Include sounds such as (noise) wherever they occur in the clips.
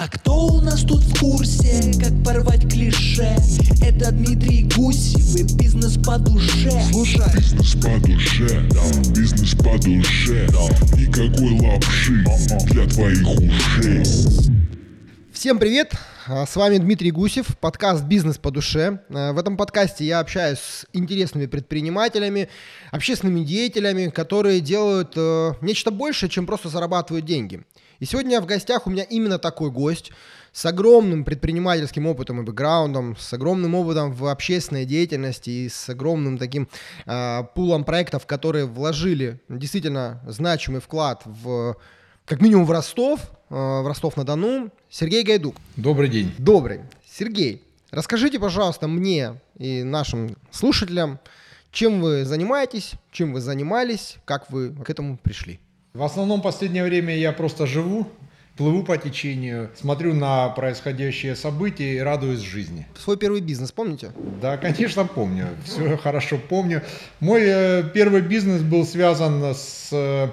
А кто у нас тут в курсе, как порвать клише? Это Дмитрий Гусев и бизнес по душе Слушай, Бизнес по душе, да, бизнес по душе, да, никакой лапши для твоих ушей. Всем привет! А, С вами Дмитрий Гусев, подкаст «Бизнес по душе». А, В этом подкасте я общаюсь с интересными предпринимателями, общественными деятелями, которые делают э, нечто большее, чем просто зарабатывают деньги. И сегодня в гостях у меня именно такой гость с огромным предпринимательским опытом и бэкграундом, с огромным опытом в общественной деятельности и с огромным таким э, пулом проектов, которые вложили действительно значимый вклад в как минимум в Ростов, э, в Ростов-на-Дону, Сергей Гайдук. Добрый день. Добрый. Сергей, расскажите, пожалуйста, мне и нашим слушателям, чем вы занимаетесь, чем вы занимались, как вы к этому пришли. В основном последнее время я просто живу, плыву по течению, смотрю на происходящие события и радуюсь жизни. Свой первый бизнес, помните? Да, конечно, помню. Все хорошо помню. Мой э, первый бизнес был связан с э,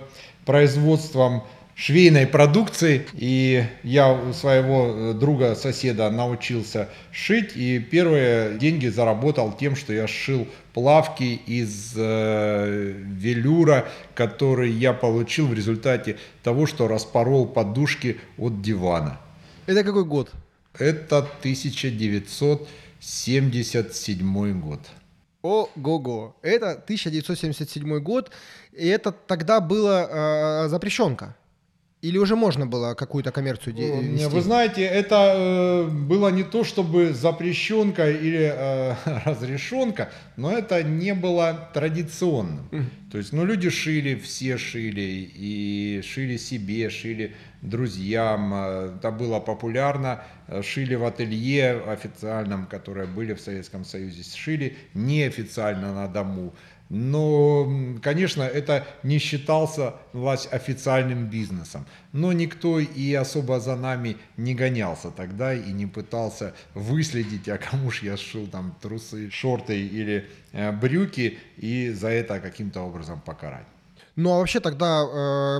производством швейной продукции. И я у своего э, друга, соседа научился шить. И первые деньги заработал тем, что я сшил плавки из э, велюра, который я получил в результате того, что распорол подушки от дивана. Это какой год? Это 1977 год. Ого-го. Это 1977 год, и это тогда была э, запрещенка. Или уже можно было какую-то коммерцию де- Э, вести? Вы знаете, это э, было не то чтобы запрещенка или э, (laughs) разрешенка, но это не было традиционным. То есть, ну, люди шили, все шили, и шили себе, шили друзьям. э, Это было популярно. Э, Шили в ателье официальном, которые были в Советском Союзе, шили неофициально на дому. Но, конечно, это не считался власть официальным бизнесом. Но никто и особо за нами не гонялся тогда и не пытался выследить, а кому ж я сшил там трусы, шорты или э, брюки и за это каким-то образом покарать. Ну а вообще тогда э,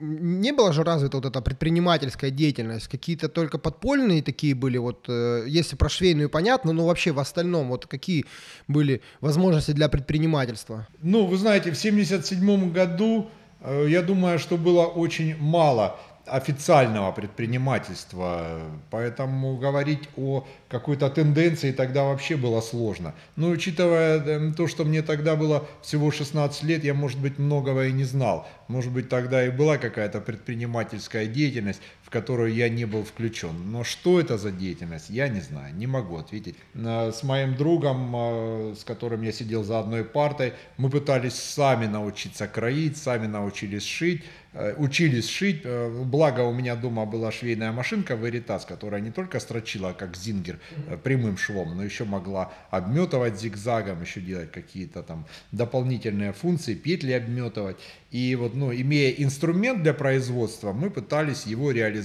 не была же развита вот эта предпринимательская деятельность, какие-то только подпольные такие были, вот э, если про швейную понятно, но вообще в остальном вот какие были возможности для предпринимательства? Ну, вы знаете, в 1977 году, э, я думаю, что было очень мало официального предпринимательства, поэтому говорить о какой-то тенденции тогда вообще было сложно. Но учитывая э, то, что мне тогда было всего 16 лет, я, может быть, многого и не знал. Может быть, тогда и была какая-то предпринимательская деятельность, которую я не был включен. Но что это за деятельность, я не знаю, не могу ответить. Э, С моим другом, э, с которым я сидел за одной партой, мы пытались сами научиться кроить, сами научились шить, э, учились шить. Благо у меня дома была швейная машинка Veritas, которая не только строчила как зингер прямым швом, но еще могла обметывать зигзагом, еще делать какие-то там дополнительные функции, петли обметывать. И вот, ну, имея инструмент для производства, мы пытались его реализовать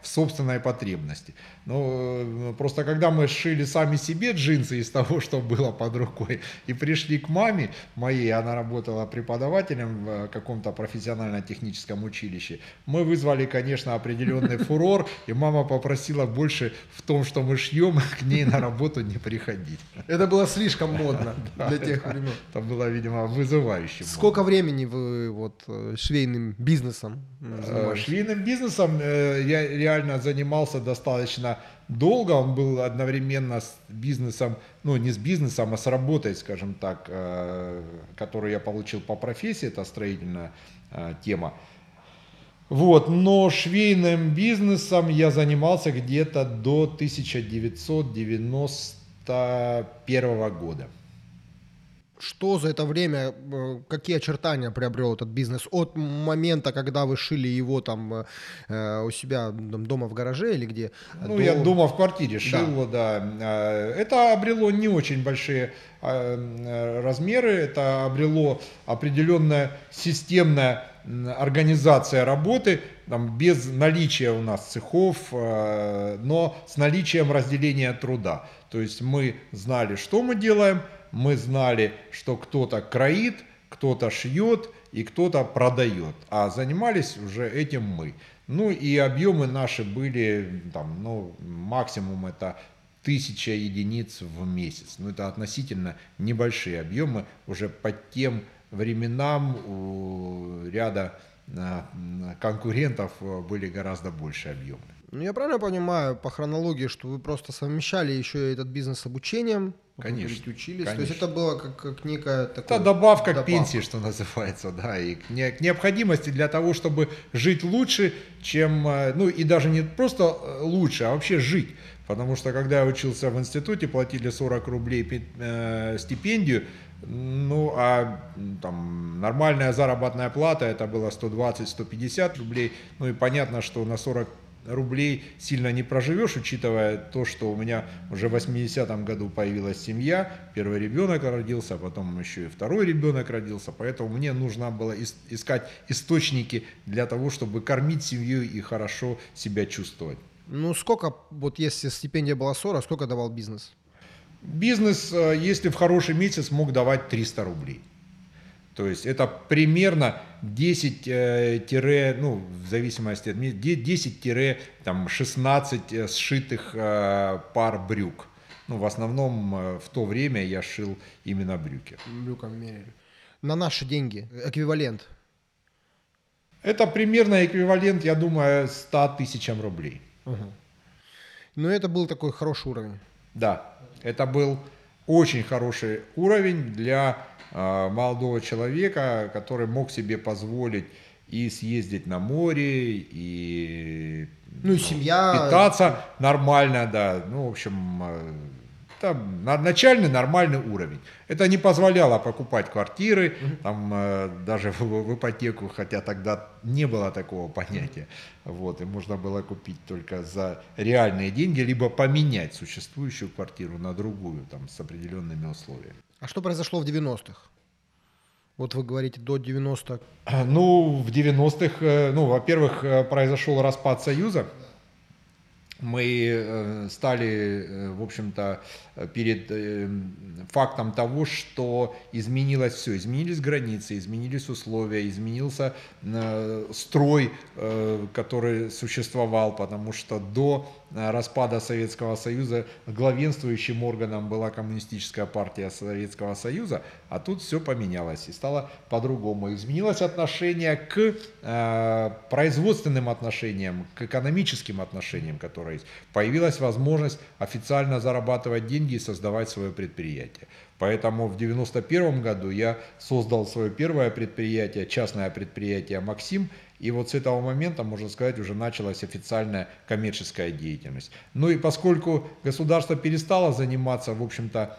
в собственной потребности. Но э, просто когда мы шили сами себе джинсы из того, (laughs) что было под рукой, и пришли к маме моей, она работала преподавателем в э, каком-то профессионально-техническом училище, мы вызвали, конечно, определенный (laughs) фурор, и мама попросила больше в том, что мы шьем, (laughs) к ней на работу не приходить. Это было слишком модно для тех времен. Это было, видимо, вызывающе. Сколько времени вы вот э, швейным бизнесом занимались? Швейным бизнесом я реально занимался достаточно долго. Он был одновременно с бизнесом, ну не с бизнесом, а с работой, скажем так, э, которую я получил по профессии, это строительная э, тема. Вот, но швейным бизнесом я занимался где-то до 1991 года. Что за это время, э, какие очертания приобрел этот бизнес от момента, когда вы шили его там э, э, у себя дома в гараже или где? Ну, до- я дома в квартире шил, да. Э, Это обрело не очень большие э, размеры, это обрело определенная системная организация работы, там, без наличия у нас цехов, но с наличием разделения труда. То есть мы знали, что мы делаем, мы знали, что кто-то кроит, кто-то шьет и кто-то продает, а занимались уже этим мы. Ну и объемы наши были, там, ну, максимум это тысяча единиц в месяц. Ну, это относительно небольшие объемы. Уже по тем временам у ряда а, конкурентов были гораздо больше объемы. Ну, я правильно понимаю по хронологии, что вы просто совмещали еще этот бизнес с обучением? Конечно. Учились. конечно. То есть это было как, как некая такая... Это добавка, к пенсии, что называется, да, и к, не, к необходимости для того, чтобы жить лучше, чем, э, ну и даже не просто э, лучше, а вообще жить. Потому что когда я учился в институте, платили 40 рублей э, стипендию, ну, а там нормальная заработная плата это было 120-150 рублей. Ну и понятно, что на 40 рублей сильно не проживешь, учитывая то, что у меня уже в 80-м году появилась семья, первый ребенок родился, а потом еще и второй ребенок родился, поэтому мне нужно было искать источники для того, чтобы кормить семью и хорошо себя чувствовать. Ну, сколько, вот если стипендия была 40, сколько давал бизнес? Бизнес, э, если в хороший месяц, мог давать 300 рублей. То есть это примерно 10, э, ну, в зависимости от 10-16 э, сшитых пар брюк. Ну, в основном в то время я шил именно брюки. Брюком мерили. На наши деньги, эквивалент. Это примерно эквивалент, я думаю, 100 тысячам рублей. Угу. Ну, это был такой хороший уровень. Да, это был очень хороший уровень для э, молодого человека, который мог себе позволить и съездить на море, и ну, ну семья питаться нормально, да. Ну, в общем, э, там начальный нормальный уровень. Это не позволяло покупать квартиры, там э, даже в, в ипотеку, хотя тогда не было такого понятия. Вот, и можно было купить только за реальные деньги, либо поменять существующую квартиру на другую, там, с определенными условиями. А что произошло в 90-х? Вот вы говорите до 90-х. Ну, в 90-х, э, ну, во-первых, э, произошел распад Союза мы э, стали, э, в общем-то, перед э, фактом того, что изменилось все. Изменились границы, изменились условия, изменился строй, который существовал, потому что до распада Советского Союза главенствующим органом была коммунистическая партия Советского Союза, а тут все поменялось и стало по-другому. Изменилось отношение к производственным отношениям, к экономическим отношениям, которые есть. Появилась возможность официально зарабатывать деньги и создавать свое предприятие. Поэтому в 1991 году я создал свое первое предприятие, частное предприятие «Максим», и вот с этого момента, можно сказать, уже началась официальная коммерческая деятельность. Ну и поскольку государство перестало заниматься, в общем-то,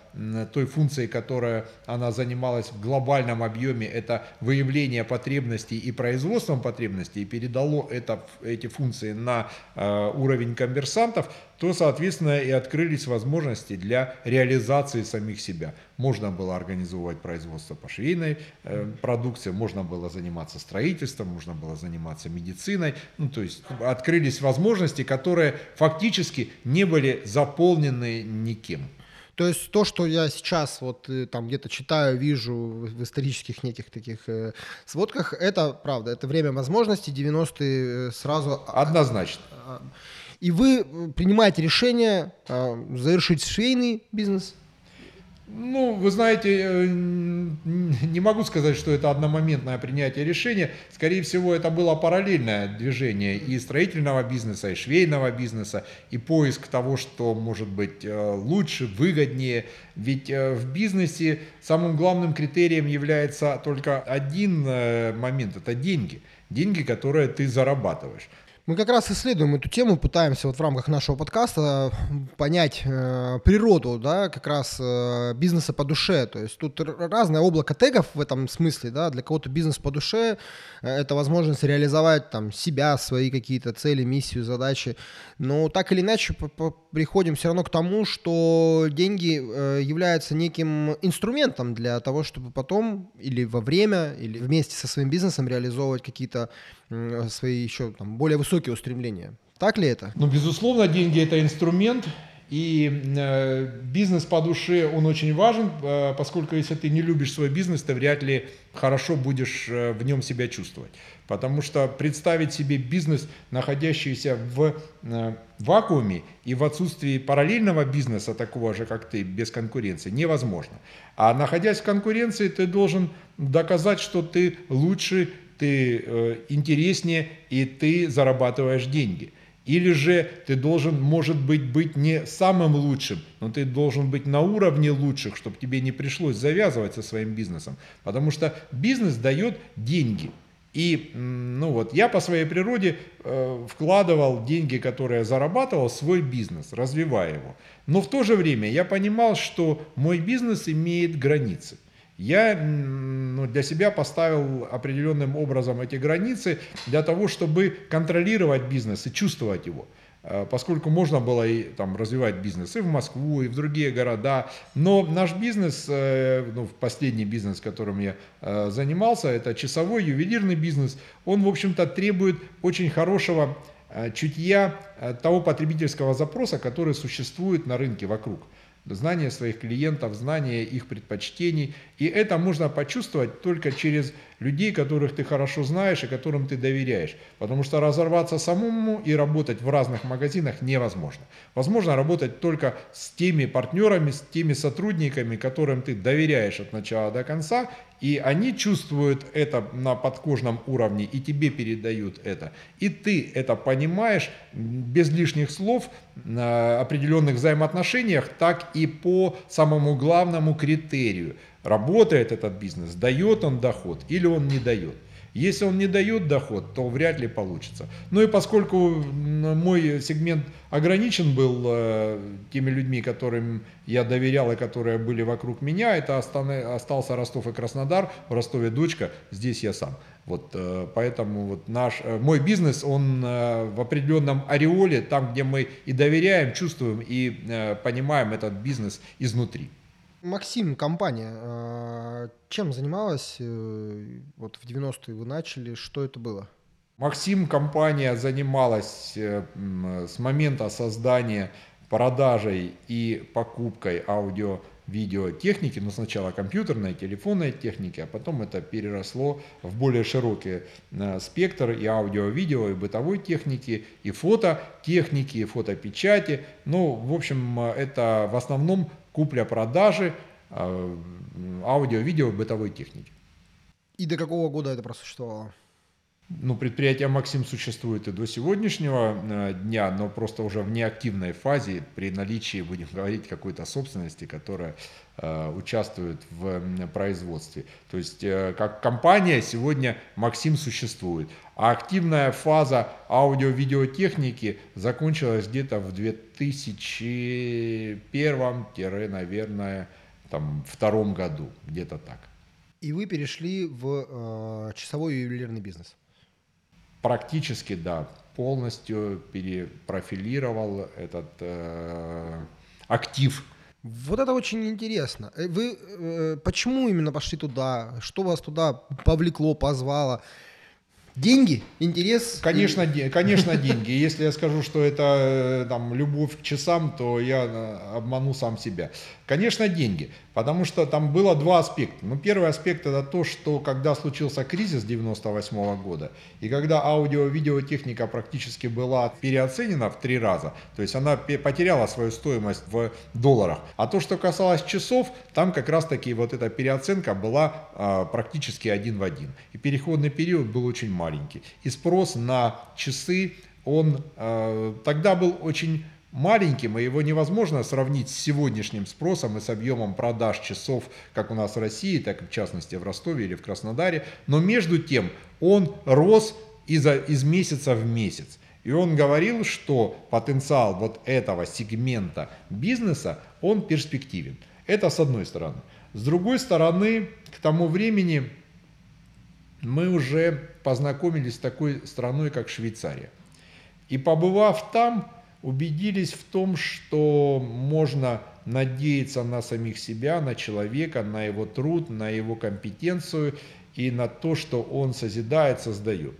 той функцией, которая она занималась в глобальном объеме, это выявление потребностей и производством потребностей, и передало это, эти функции на э, уровень коммерсантов, то, соответственно, и открылись возможности для реализации самих себя. Можно было организовывать производство по швейной э, продукции, можно было заниматься строительством, можно было заниматься медициной. Ну, то есть открылись возможности, которые фактически не были заполнены никем. То есть то, что я сейчас вот э, там где-то читаю, вижу в исторических неких таких э, сводках, это правда, это время возможностей, 90-е э, сразу... Однозначно. И вы принимаете решение э, завершить швейный бизнес? Ну, вы знаете, э, не могу сказать, что это одномоментное принятие решения. Скорее всего, это было параллельное движение и строительного бизнеса, и швейного бизнеса, и поиск того, что может быть э, лучше, выгоднее. Ведь в бизнесе самым главным критерием является только один момент – это деньги. Деньги, которые ты зарабатываешь. Мы как раз исследуем эту тему, пытаемся вот в рамках нашего подкаста понять э, природу, да, как раз э, бизнеса по душе. То есть тут разное облако тегов в этом смысле, да, для кого-то бизнес по душе э, это возможность реализовать там себя, свои какие-то цели, миссию, задачи. Но так или иначе приходим все равно к тому, что деньги э, являются неким инструментом для того, чтобы потом или во время, или вместе со своим бизнесом реализовывать какие-то свои еще там, более высокие устремления. Так ли это? Ну, безусловно, деньги – это инструмент, И э, бизнес по душе, он очень важен, э, поскольку если ты не любишь свой бизнес, ты вряд ли хорошо будешь э, в нем себя чувствовать. Потому что представить себе бизнес, находящийся в э, вакууме и в отсутствии параллельного бизнеса, такого же, как ты, без конкуренции, невозможно. А находясь в конкуренции, ты должен доказать, что ты лучше, ты э, интереснее и ты зарабатываешь деньги. Или же ты должен, может быть, быть не самым лучшим, но ты должен быть на уровне лучших, чтобы тебе не пришлось завязывать со своим бизнесом. Потому что бизнес дает деньги – и ну вот, я по своей природе э, вкладывал деньги, которые я зарабатывал, в свой бизнес, развивая его. Но в то же время я понимал, что мой бизнес имеет границы. Я ну, для себя поставил определенным образом эти границы для того, чтобы контролировать бизнес и чувствовать его. Э, поскольку можно было и там развивать бизнес и в Москву, и в другие города. Но наш бизнес, э, ну, последний бизнес, которым я э, занимался, это часовой ювелирный бизнес, он, в общем-то, требует очень хорошего чутья того потребительского запроса, который существует на рынке вокруг знание своих клиентов, знание их предпочтений. И это можно почувствовать только через людей, которых ты хорошо знаешь и которым ты доверяешь. Потому что разорваться самому и работать в разных магазинах невозможно. Возможно работать только с теми партнерами, с теми сотрудниками, которым ты доверяешь от начала до конца, и они чувствуют это на подкожном уровне, и тебе передают это. И ты это понимаешь без лишних слов на определенных взаимоотношениях, так и по самому главному критерию – работает этот бизнес, дает он доход или он не дает. Если он не дает доход, то вряд ли получится. Ну и поскольку мой сегмент ограничен был э, теми людьми, которым я доверял и которые были вокруг меня, это остался Ростов и Краснодар, в Ростове дочка, здесь я сам. Вот, э, поэтому вот наш, э, мой бизнес, он в определенном ореоле, там, где мы и доверяем, чувствуем и понимаем этот бизнес изнутри. Максим, компания, а, чем занималась? Э, вот в 90-е вы начали, что это было? Максим, компания занималась э, с момента создания продажей и покупкой аудио видеотехники, но сначала компьютерной, телефонной техники, а потом это переросло в более широкий э, спектр и аудио, видео, и бытовой техники, и фототехники, и фотопечати. Ну, в общем, это в основном купля-продажи а, аудио-видео бытовой техники. И до какого года это просуществовало? Ну, предприятие Максим существует и до сегодняшнего э, дня, но просто уже в неактивной фазе при наличии, будем (laughs) говорить, какой-то собственности, которая э, участвует в производстве. То есть, э, как компания сегодня Максим существует. А активная фаза аудио-видеотехники закончилась где-то в 2001-наверное, там, втором году, где-то так. И вы перешли в э, часовой ювелирный бизнес? Практически, да. Полностью перепрофилировал этот э, актив. Вот это очень интересно. Э, вы э, почему именно пошли туда? Что вас туда повлекло, позвало? Деньги, интерес. Конечно, де, конечно деньги. Если я скажу, что это э, там любовь к часам, то я э, обману сам себя. Конечно, деньги. Потому что там было два аспекта. Ну, первый аспект это то, что когда случился кризис 98 -го года, и когда аудио-видеотехника практически была переоценена в три раза, то есть она потеряла свою стоимость в долларах. А то, что касалось часов, там как раз таки вот эта переоценка была а, практически один в один. И переходный период был очень маленький. И спрос на часы, он а, тогда был очень маленьким, и его невозможно сравнить с сегодняшним спросом и с объемом продаж часов, как у нас в России, так и в частности в Ростове или в Краснодаре. Но между тем он рос из, из месяца в месяц. И он говорил, что потенциал вот этого сегмента бизнеса, он перспективен. Это с одной стороны. С другой стороны, к тому времени мы уже познакомились с такой страной, как Швейцария. И побывав там, убедились в том, что можно надеяться на самих себя, на человека, на его труд, на его компетенцию и на то, что он созидает, создает.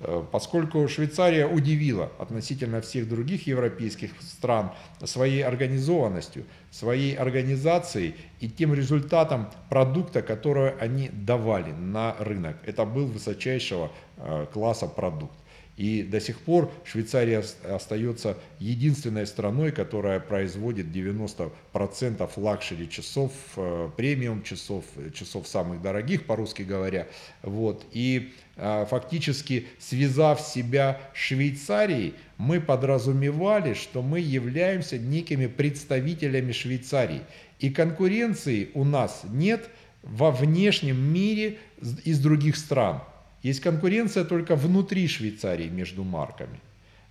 Э, поскольку Швейцария удивила относительно всех других европейских стран своей организованностью, своей организацией и тем результатом продукта, который они давали на рынок. Это был высочайшего э, класса продукт. И до сих пор Швейцария остается единственной страной, которая производит 90% luxury часов, э, премиум часов, часов самых дорогих, по-русски говоря. Вот. И э, фактически связав себя Швейцарией, мы подразумевали, что мы являемся некими представителями Швейцарии. И конкуренции у нас нет во внешнем мире из других стран. Есть конкуренция только внутри Швейцарии между марками.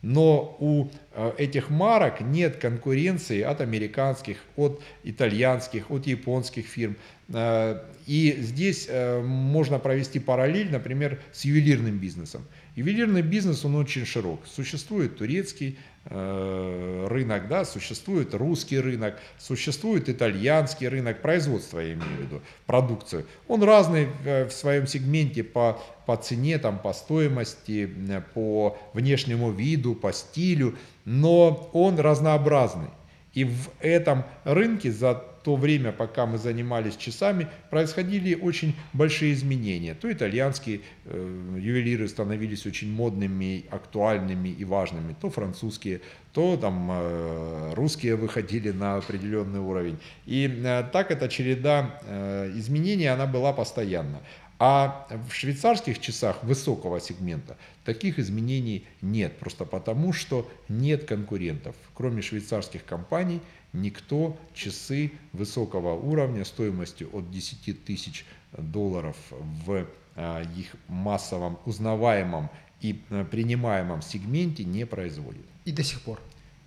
Но у э, этих марок нет конкуренции от американских, от итальянских, от японских фирм. Э, и здесь э, можно провести параллель, например, с ювелирным бизнесом. Ювелирный бизнес, он очень широк. Существует турецкий рынок, да, существует русский рынок, существует итальянский рынок, производства я имею в виду, продукцию. Он разный э, в своем сегменте по, по цене, там, по стоимости, э, по внешнему виду, по стилю, но он разнообразный. И в этом рынке за то время, пока мы занимались часами, происходили очень большие изменения. То итальянские э, ювелиры становились очень модными, актуальными и важными, то французские, то там э, русские выходили на определенный уровень. И э, так эта череда э, изменений, она была постоянно. А в швейцарских часах высокого сегмента таких изменений нет, просто потому что нет конкурентов. Кроме швейцарских компаний – никто часы высокого уровня стоимостью от 10 тысяч долларов в а, их массовом, узнаваемом и а, принимаемом сегменте не производит. И до сих пор.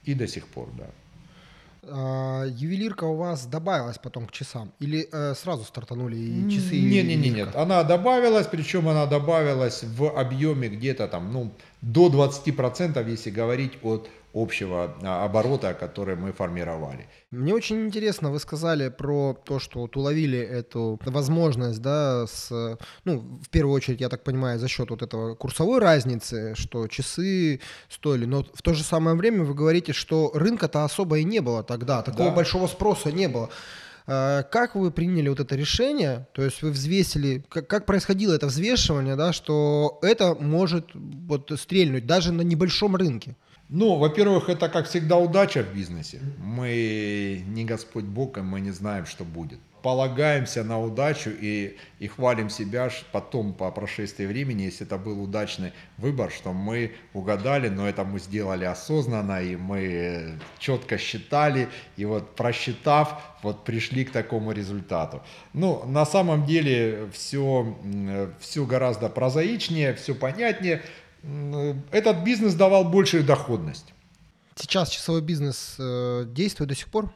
И до сих пор, да. А, ювелирка у вас добавилась потом к часам? Или э, сразу стартанули и часы? Нет, нет, нет, нет. Она добавилась, причем она добавилась в объеме где-то там, ну, до 20%, если говорить от общего а, оборота, который мы формировали. Мне очень интересно, вы сказали про то, что вот уловили эту возможность, да, с, ну, в первую очередь, я так понимаю, за счет вот этого курсовой разницы, что часы стоили, но в то же самое время вы говорите, что рынка-то особо и не было тогда, такого да. большого спроса не было. А, как вы приняли вот это решение? То есть вы взвесили, как, как происходило это взвешивание, да, что это может вот стрельнуть даже на небольшом рынке? Ну, во-первых, это, как всегда, удача в бизнесе. Мы не Господь Бог, и мы не знаем, что будет. Полагаемся на удачу и, и хвалим себя потом, по прошествии времени, если это был удачный выбор, что мы угадали, но это мы сделали осознанно, и мы четко считали, и вот просчитав, вот пришли к такому результату. Ну, на самом деле все, все гораздо прозаичнее, все понятнее этот бизнес давал большую доходность. Сейчас часовой бизнес э, действует до сих пор?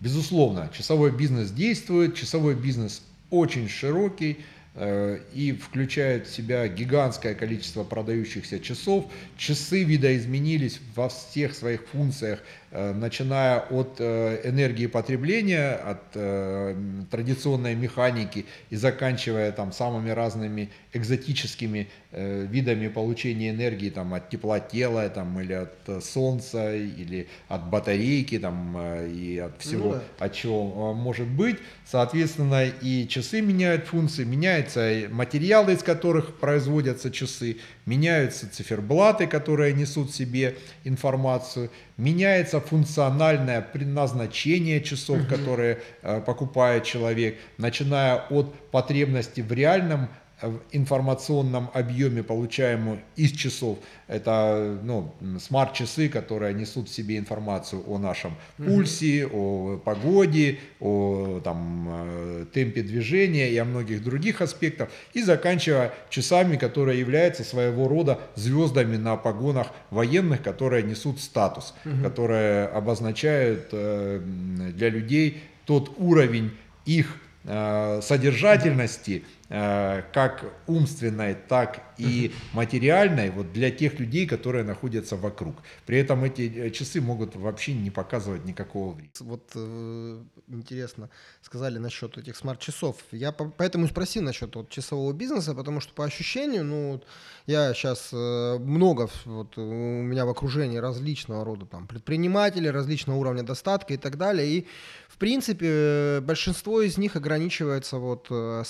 Безусловно, часовой бизнес действует, часовой бизнес очень широкий э, и включает в себя гигантское количество продающихся часов. Часы видоизменились во всех своих функциях Э, начиная от э, энергии потребления, от э, традиционной механики и заканчивая там самыми разными экзотическими видами получения энергии там от тепла тела там или от солнца или от батарейки там и от всего, ну, да. от чего может быть. Соответственно, и часы меняют функции, меняются материалы, из которых производятся часы, меняются циферблаты, которые несут в себе информацию, меняется функциональное предназначение часов, угу. которые э, покупает человек, начиная от потребности в реальном в информационном объеме, получаемому из часов. Это ну, смарт-часы, которые несут в себе информацию о нашем пульсе, о погоде, о там, э, темпе движения и о многих других аспектах. И заканчивая часами, которые являются своего рода звездами на погонах военных, которые несут статус, угу. которые обозначают э, для людей тот уровень их Э, содержательности э, как умственной, так и материальной вот для тех людей, которые находятся вокруг. При этом эти э, часы могут вообще не показывать никакого времени. Вот э, интересно сказали насчет этих смарт-часов. Я по- поэтому спросил насчет вот, часового бизнеса, потому что по ощущению, ну, я сейчас э, много, вот, у меня в окружении различного рода там предпринимателей, различного уровня достатка и так далее, и в принципе э, большинство из них ограничивается вот э,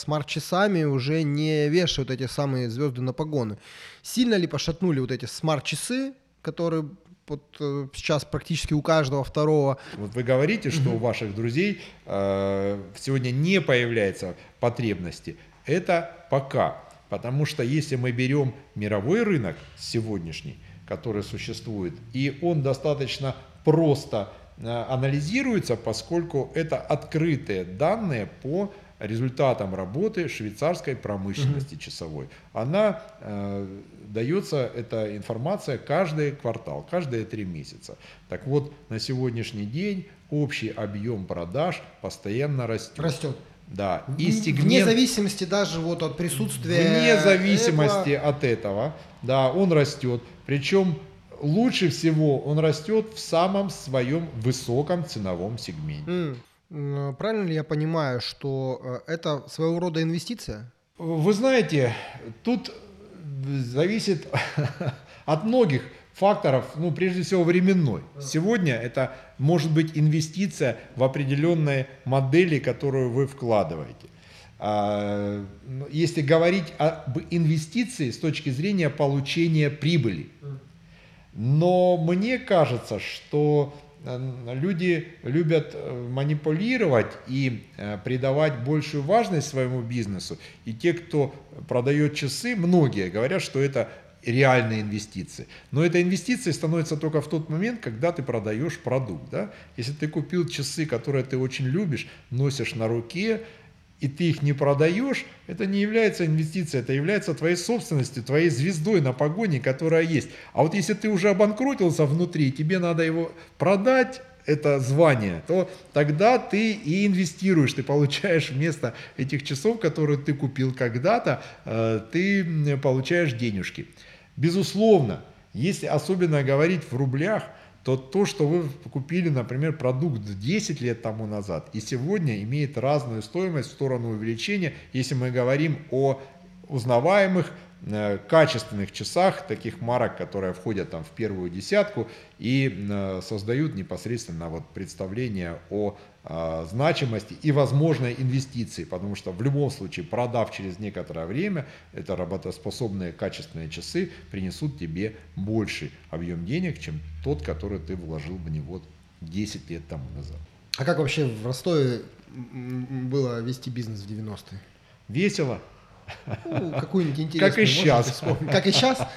смарт-часами, уже не вешают эти самые звезды на погоны. Сильно ли пошатнули вот эти смарт-часы, которые вот э, сейчас практически у каждого второго Вот вы говорите, что у ваших друзей э, сегодня не появляется потребности. Это пока. Потому что если мы берем мировой рынок сегодняшний, который существует, и он достаточно просто э, анализируется, поскольку это открытые данные по результатам работы швейцарской промышленности часовой. Она э, дается эта информация каждый квартал, каждые три месяца. Так вот, на сегодняшний день общий объем продаж постоянно растет. растет. Да, и Вне сегмент зависимости даже вот от присутствия... вне зависимости Apple. от этого, да, он растет. Причем лучше всего он растет в самом своем высоком ценовом сегменте. М, Правильно ли я понимаю, что э, это своего рода инвестиция? Вы знаете, тут зависит (laughs) от многих факторов, ну, прежде всего, временной. Сегодня это может быть инвестиция в определенные модели, которую вы вкладываете. А, ну, Если говорить об инвестиции с точки зрения получения прибыли. Но мне кажется, что люди любят э, манипулировать и э, придавать большую важность своему бизнесу. И те, кто продает часы, многие говорят, что это реальные инвестиции. Но эта инвестиция становится только в тот момент, когда ты продаешь продукт. Да? Если ты купил часы, которые ты очень любишь, носишь на руке, и ты их не продаешь, это не является инвестицией, это является твоей собственностью, твоей звездой на погоне, которая есть. А вот если ты уже обанкротился внутри, тебе надо его продать, это звание, то тогда ты и инвестируешь, ты получаешь вместо этих часов, которые ты купил когда-то, э, ты получаешь денежки. Безусловно, если особенно говорить в рублях, то то, что вы купили, например, продукт 10 лет тому назад и сегодня имеет разную стоимость в сторону увеличения, если мы говорим о узнаваемых э, качественных часах, таких марок, которые входят там в первую десятку и э, создают непосредственно вот представление о значимости и возможной инвестиции, потому что в любом случае, продав через некоторое время, это работоспособные качественные часы принесут тебе больший объем денег, чем тот, который ты вложил в него 10 лет тому назад. А как вообще в Ростове было вести бизнес в 90-е? Весело, Ну, какую-нибудь интересную Как и вспомнить? Как и сейчас?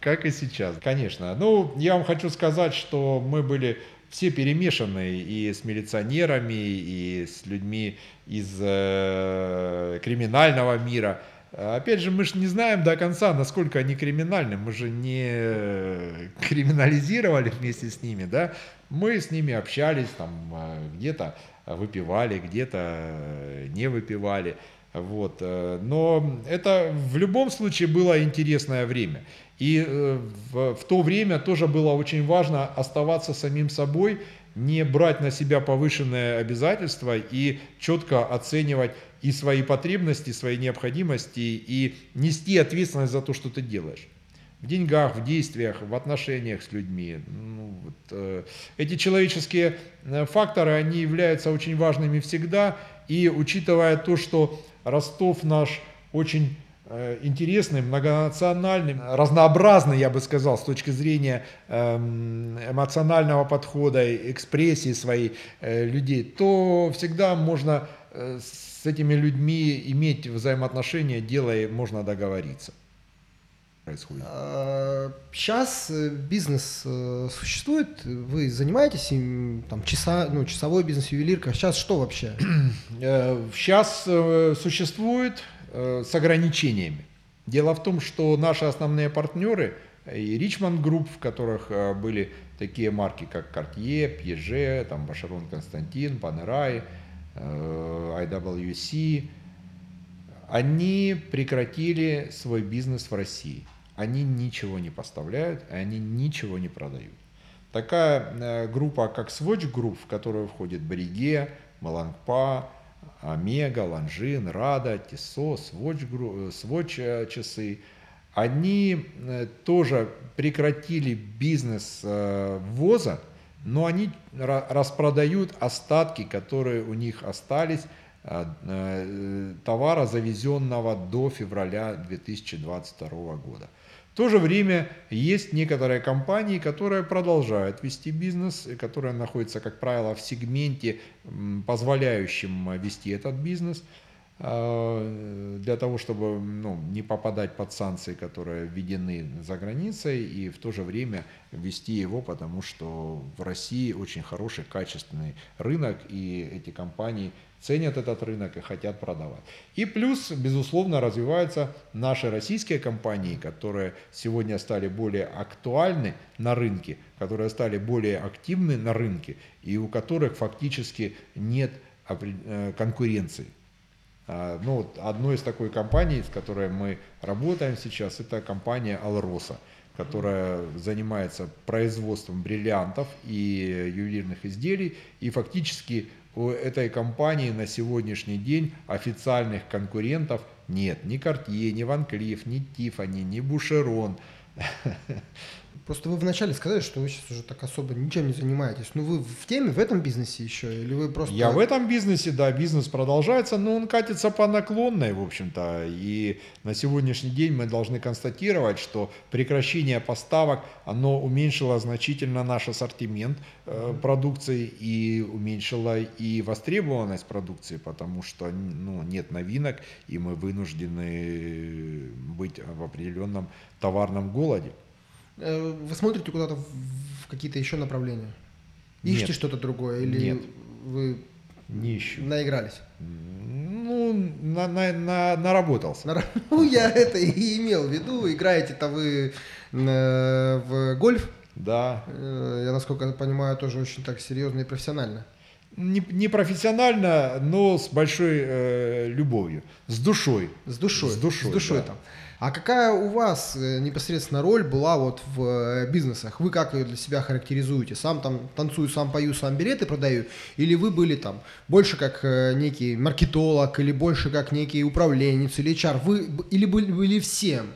как и сейчас, конечно. Ну, я вам хочу сказать, что мы были все перемешаны и с милиционерами, и с людьми из э, криминального мира. Опять же, мы же не знаем до конца, насколько они криминальны. Мы же не э, криминализировали вместе с ними, да. Мы с ними общались, там э, где-то выпивали, где-то э, не выпивали. Вот. Но это в любом случае было интересное время. И э, в, в то время тоже было очень важно оставаться самим собой, не брать на себя повышенные обязательства и четко оценивать и свои потребности, свои необходимости, и нести ответственность за то, что ты делаешь. В деньгах, в действиях, в отношениях с людьми. Ну, вот, э, эти человеческие э, факторы, они являются очень важными всегда. И учитывая то, что Ростов наш очень интересный, многонациональный, разнообразный, я бы сказал, с точки зрения эм, эмоционального подхода, экспрессии своей э, людей, то всегда можно э, с этими людьми иметь взаимоотношения, делая, можно договориться. Происходит. Сейчас бизнес э, существует, вы занимаетесь им, там, часа, ну, часовой бизнес, ювелирка. Сейчас что вообще? Сейчас э, существует э, с ограничениями. Дело в том, что наши основные партнеры и Richmond Group, в которых э, были такие марки, как Cartier, Piaget, там Башарон Константин, э, IWC, они прекратили свой бизнес в России. Они ничего не поставляют, и они ничего не продают. Такая э, группа, как Swatch Group, в которую входит Бриге, Малангпа, Омега, Ланжин, Рада, Тисо, Swatch, Group, Swatch э, часы, они э, тоже прекратили бизнес ввоза, но они распродают остатки, которые у них остались товара, завезенного до февраля 2022 года. То же время есть некоторые компании, которые продолжают вести бизнес, которые находятся, как правило, в сегменте, позволяющем вести этот бизнес для того, чтобы ну, не попадать под санкции, которые введены за границей, и в то же время вести его, потому что в России очень хороший, качественный рынок, и эти компании ценят этот рынок и хотят продавать. И плюс, безусловно, развиваются наши российские компании, которые сегодня стали более актуальны на рынке, которые стали более активны на рынке и у которых фактически нет э, конкуренции. А, ну, вот одной из такой компаний, с которой мы работаем сейчас, это компания Алроса которая занимается производством бриллиантов и ювелирных изделий, и фактически у этой компании на сегодняшний день официальных конкурентов нет. Ни Cartier, ни Van Cleef, ни Tiffany, ни Boucheron. (laughs) Просто вы вначале сказали, что вы сейчас уже так особо ничем не занимаетесь. Ну вы в теме, в этом бизнесе еще? Или вы просто... Я в этом бизнесе, да, бизнес продолжается, но он катится по наклонной, в общем-то. И на сегодняшний день мы должны констатировать, что прекращение поставок, оно уменьшило значительно наш ассортимент э, продукции и уменьшило и востребованность продукции, потому что ну, нет новинок, и мы вынуждены быть в определенном товарном голоде. Э, вы смотрите куда-то в какие-то еще направления? Ищете что-то другое? Или Нет. вы не ищу. наигрались? Ну, на, на, на, наработался. (laughs) Ну, я это и имел в виду. Играете-то вы э, в гольф? Да. Э, я, насколько понимаю, тоже очень так серьезно и профессионально. Не, не профессионально, но с большой э, любовью, с душой. С душой. С душой. С душой да. там. А какая у вас э, непосредственно роль была вот в э, бизнесах? Вы как ее для себя характеризуете? Сам там танцую, сам пою, сам билеты продаю? Или вы были там больше как э, некий маркетолог, или больше как некий управленец, или HR? Вы, или были, были всем?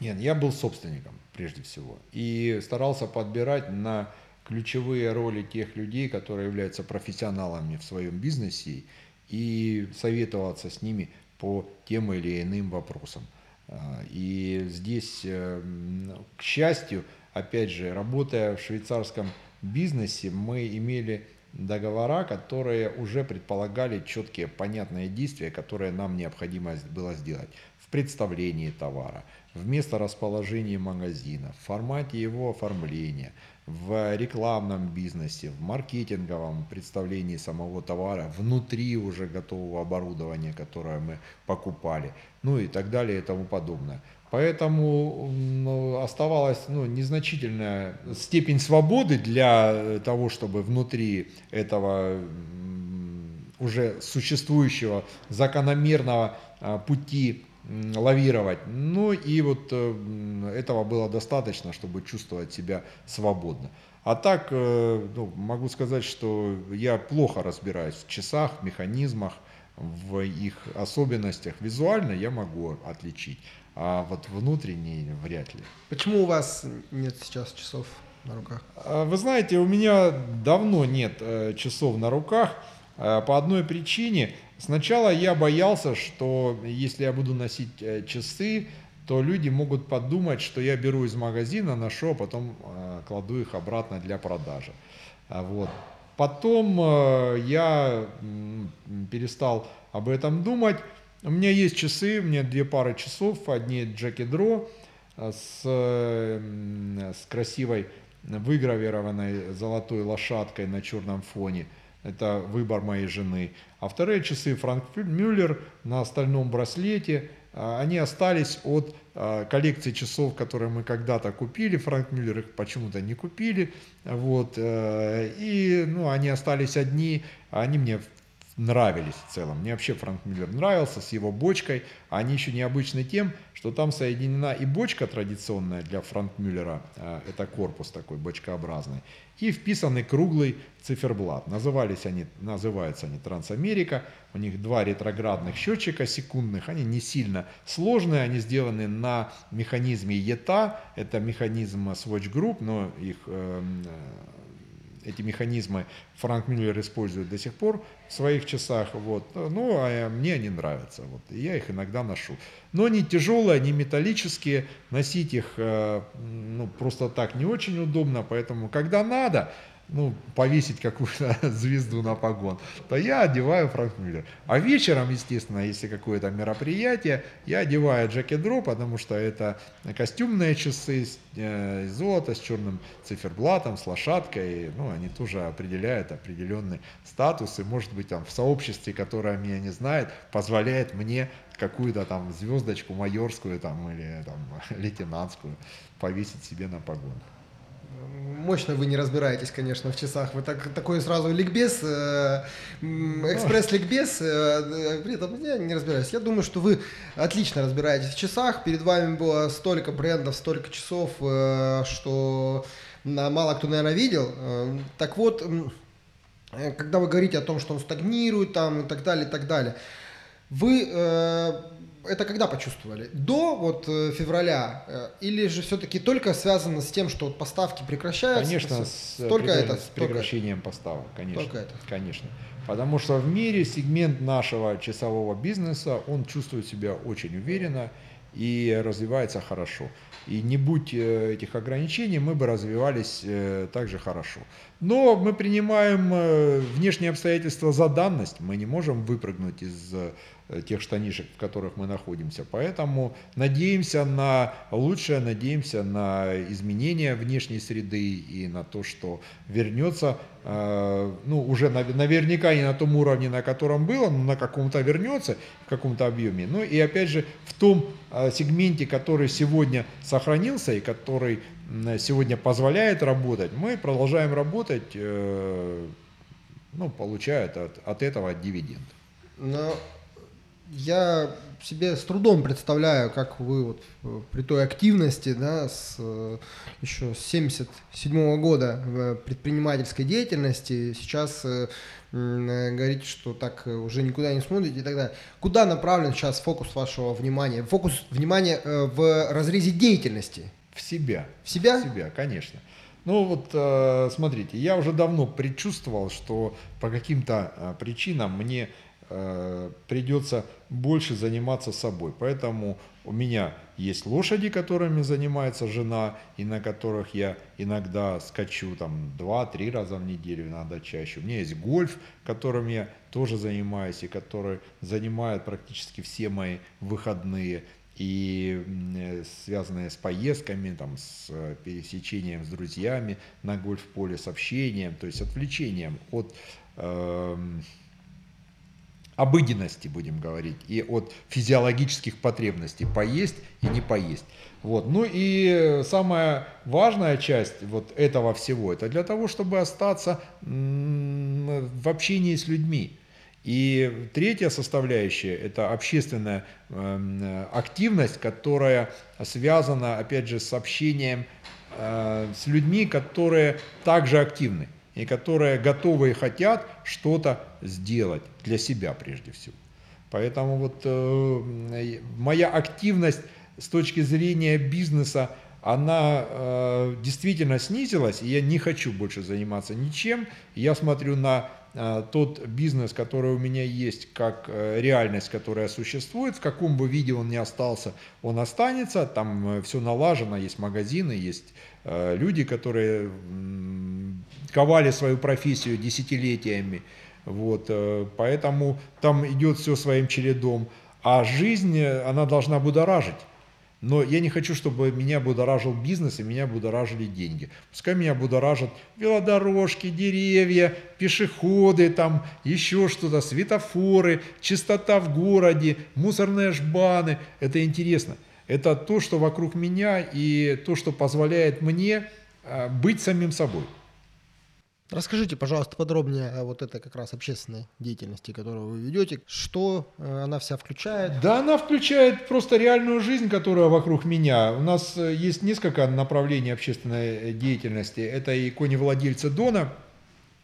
Нет, я был собственником прежде всего. И старался подбирать на ключевые роли тех людей, которые являются профессионалами в своем бизнесе, и советоваться с ними по тем или иным вопросам. А, и здесь, э, к счастью, опять же, работая в швейцарском бизнесе, мы имели договора, которые уже предполагали четкие, понятные действия, которые нам необходимо было сделать в представлении товара, в месторасположении магазина, в формате его оформления – в рекламном бизнесе, в маркетинговом представлении самого товара, внутри уже готового оборудования, которое мы покупали, ну и так далее и тому подобное. Поэтому ну, оставалась ну, незначительная степень свободы для того, чтобы внутри этого уже существующего закономерного а, пути лавировать. Ну и вот э, этого было достаточно, чтобы чувствовать себя свободно. А так э, ну, могу сказать, что я плохо разбираюсь в часах, механизмах, в их особенностях. Визуально я могу отличить, а вот внутренне вряд ли. Почему у вас нет сейчас часов на руках? А, вы знаете, у меня давно нет э, часов на руках по одной причине. Сначала я боялся, что если я буду носить э, часы, то люди могут подумать, что я беру из магазина, ношу, а потом э, кладу их обратно для продажи. А вот. Потом э, я перестал об этом думать. У меня есть часы, у меня две пары часов, одни Джеки Дро с, с красивой выгравированной золотой лошадкой на черном фоне – это выбор моей жены. А вторые часы Франк Мюллер на стальном браслете, а, они остались от а, коллекции часов, которые мы когда-то купили. Франк Мюллер их почему-то не купили. Вот. Э, и ну, они остались одни. Они мне нравились в целом. Мне вообще Франк Мюллер нравился с его бочкой. А они еще необычны тем, что там соединена и бочка традиционная для Франк Мюллера, а, это корпус такой бочкообразный, и вписанный круглый циферблат. Назывались они, называются они Трансамерика. У них два ретроградных счетчика секундных. Они не сильно сложные, они сделаны на механизме ETA. Это механизм Swatch Group, но их эм, эти механизмы Франк Мюллер использует до сих пор в своих часах. Вот. Ну, а мне они нравятся. Вот. И я их иногда ношу. Но они тяжелые, они металлические. Носить их э, ну, просто так не очень удобно. Поэтому, когда надо, ну, повесить какую-то (laughs) звезду на погон, то я одеваю Франк Мюллер. А вечером, естественно, если какое-то мероприятие, я одеваю Джеки Дро, потому что это костюмные часы э, из золота с черным циферблатом, с лошадкой. Ну, они тоже определяют определенный статус. И, может быть, там в сообществе, которое меня не знает, позволяет мне какую-то там звездочку майорскую там, или там, (laughs) лейтенантскую повесить себе на погон мощно вы не разбираетесь, конечно, в часах. Вы так, такой сразу ликбез, э, экспресс-ликбез, э, при этом я не разбираюсь. Я думаю, что вы отлично разбираетесь в часах. Перед вами было столько брендов, столько часов, э, что мало кто, наверное, видел. Э, так вот, э, когда вы говорите о том, что он стагнирует там и так далее, и так далее, вы э, это когда почувствовали? До вот э, февраля э, или же все-таки только связано с тем, что поставки прекращаются? Конечно, с, э, только это, с прекращением только поставок, конечно. Только это. Конечно. Потому что в мире сегмент нашего часового бизнеса, он чувствует себя очень уверенно и развивается хорошо. И не будь этих ограничений, мы бы развивались также хорошо. Но мы принимаем внешние обстоятельства за данность. Мы не можем выпрыгнуть из тех штанишек, в которых мы находимся. Поэтому надеемся на лучшее, надеемся на изменения внешней среды и на то, что вернется, э, ну, уже наверняка не на том уровне, на котором было, но на каком-то вернется, в каком-то объеме. Ну и опять же, в том э, сегменте, который сегодня сохранился и который сегодня позволяет работать, мы продолжаем работать, ну, получая от, от этого дивиденд. Но я себе с трудом представляю, как вы вот э, при той активности, да, с, э, еще с 77 года в предпринимательской деятельности, сейчас э, говорите, что так уже никуда не смотрите и так далее. Куда направлен сейчас фокус вашего внимания? Фокус внимания в разрезе деятельности? В себя. В себя? В себя, конечно. Ну вот, смотрите, я уже давно предчувствовал, что по каким-то причинам мне придется больше заниматься собой. Поэтому у меня есть лошади, которыми занимается жена, и на которых я иногда скачу там 2-3 раза в неделю, иногда чаще. У меня есть гольф, которым я тоже занимаюсь, и который занимает практически все мои выходные и э, связанные с поездками, там, с пересечением с друзьями на гольф-поле, с общением, то есть отвлечением от э, обыденности, будем говорить, и от физиологических потребностей поесть и не поесть. Вот. Ну и самая важная часть вот этого всего, это для того, чтобы остаться в общении с людьми. И третья составляющая – это общественная эм, активность, которая связана, опять же, с общением э, с людьми, которые также активны и которые готовы и хотят что-то сделать для себя прежде всего. Поэтому вот э, моя активность с точки зрения бизнеса, она э, действительно снизилась, и я не хочу больше заниматься ничем. Я смотрю на э, тот бизнес, который у меня есть, как э, реальность, которая существует, в каком бы виде он ни остался, он останется, там э, все налажено, есть магазины, есть э, люди, которые ковали свою профессию десятилетиями. Вот, э, поэтому там идет все своим чередом. А жизнь, э, она должна будоражить. Но я не хочу, чтобы меня будоражил бизнес и меня будоражили деньги. Пускай меня будоражат велодорожки, деревья, пешеходы, там еще что-то, светофоры, чистота в городе, мусорные жбаны. Это интересно. Это то, что вокруг меня и то, что позволяет мне э, быть самим собой. Расскажите, пожалуйста, подробнее о вот этой как раз общественной деятельности, которую вы ведете. Что э, она вся включает? Да, она включает просто реальную жизнь, которая вокруг меня. У нас э, есть несколько направлений общественной деятельности. Это и кони-владельцы Дона.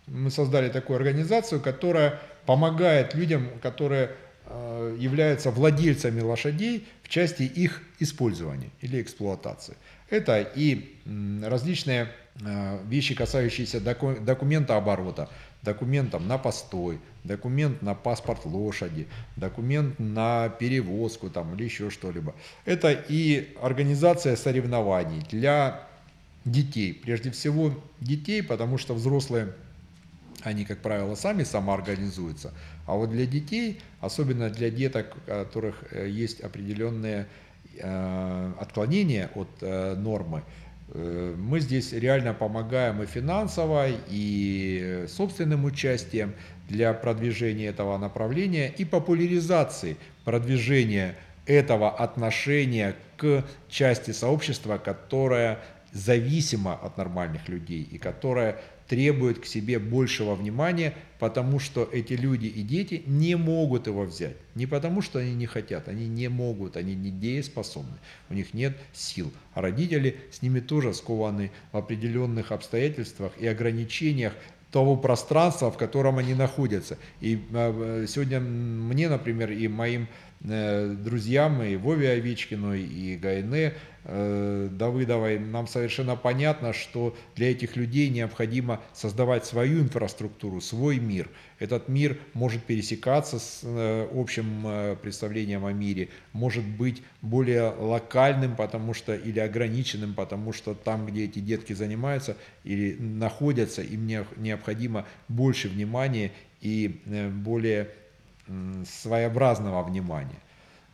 Мы создали такую организацию, которая помогает людям, которые э, являются владельцами лошадей в части их использования или эксплуатации. Это и различные э, вещи, касающиеся документа оборота, документом на постой, документ на паспорт лошади, документ на перевозку там, или еще что-либо. Это и организация соревнований для детей, прежде всего детей, потому что взрослые, они, как правило, сами самоорганизуются, а вот для детей, особенно для деток, у которых э, есть определенные отклонения от э, нормы, э, мы здесь реально помогаем и финансово, и собственным участием для продвижения этого направления и популяризации продвижения этого отношения к части сообщества, которая зависима от нормальных людей и которая требует к себе большего внимания, потому что эти люди и дети не могут его взять. Не потому, что они не хотят, они не могут, они не дееспособны, у них нет сил. А родители с ними тоже скованы в определенных обстоятельствах и ограничениях того пространства, в котором они находятся. И а, сегодня мне, например, и моим э, друзьям, и Вове Овечкину, и Гайне э, Давыдовой, нам совершенно понятно, что для этих людей необходимо создавать свою инфраструктуру, свой мир. Этот мир может пересекаться с э, общим представлением о мире, может быть более локальным, потому что или ограниченным, потому что там, где эти детки занимаются или находятся, им необходимо больше внимания и более своеобразного внимания.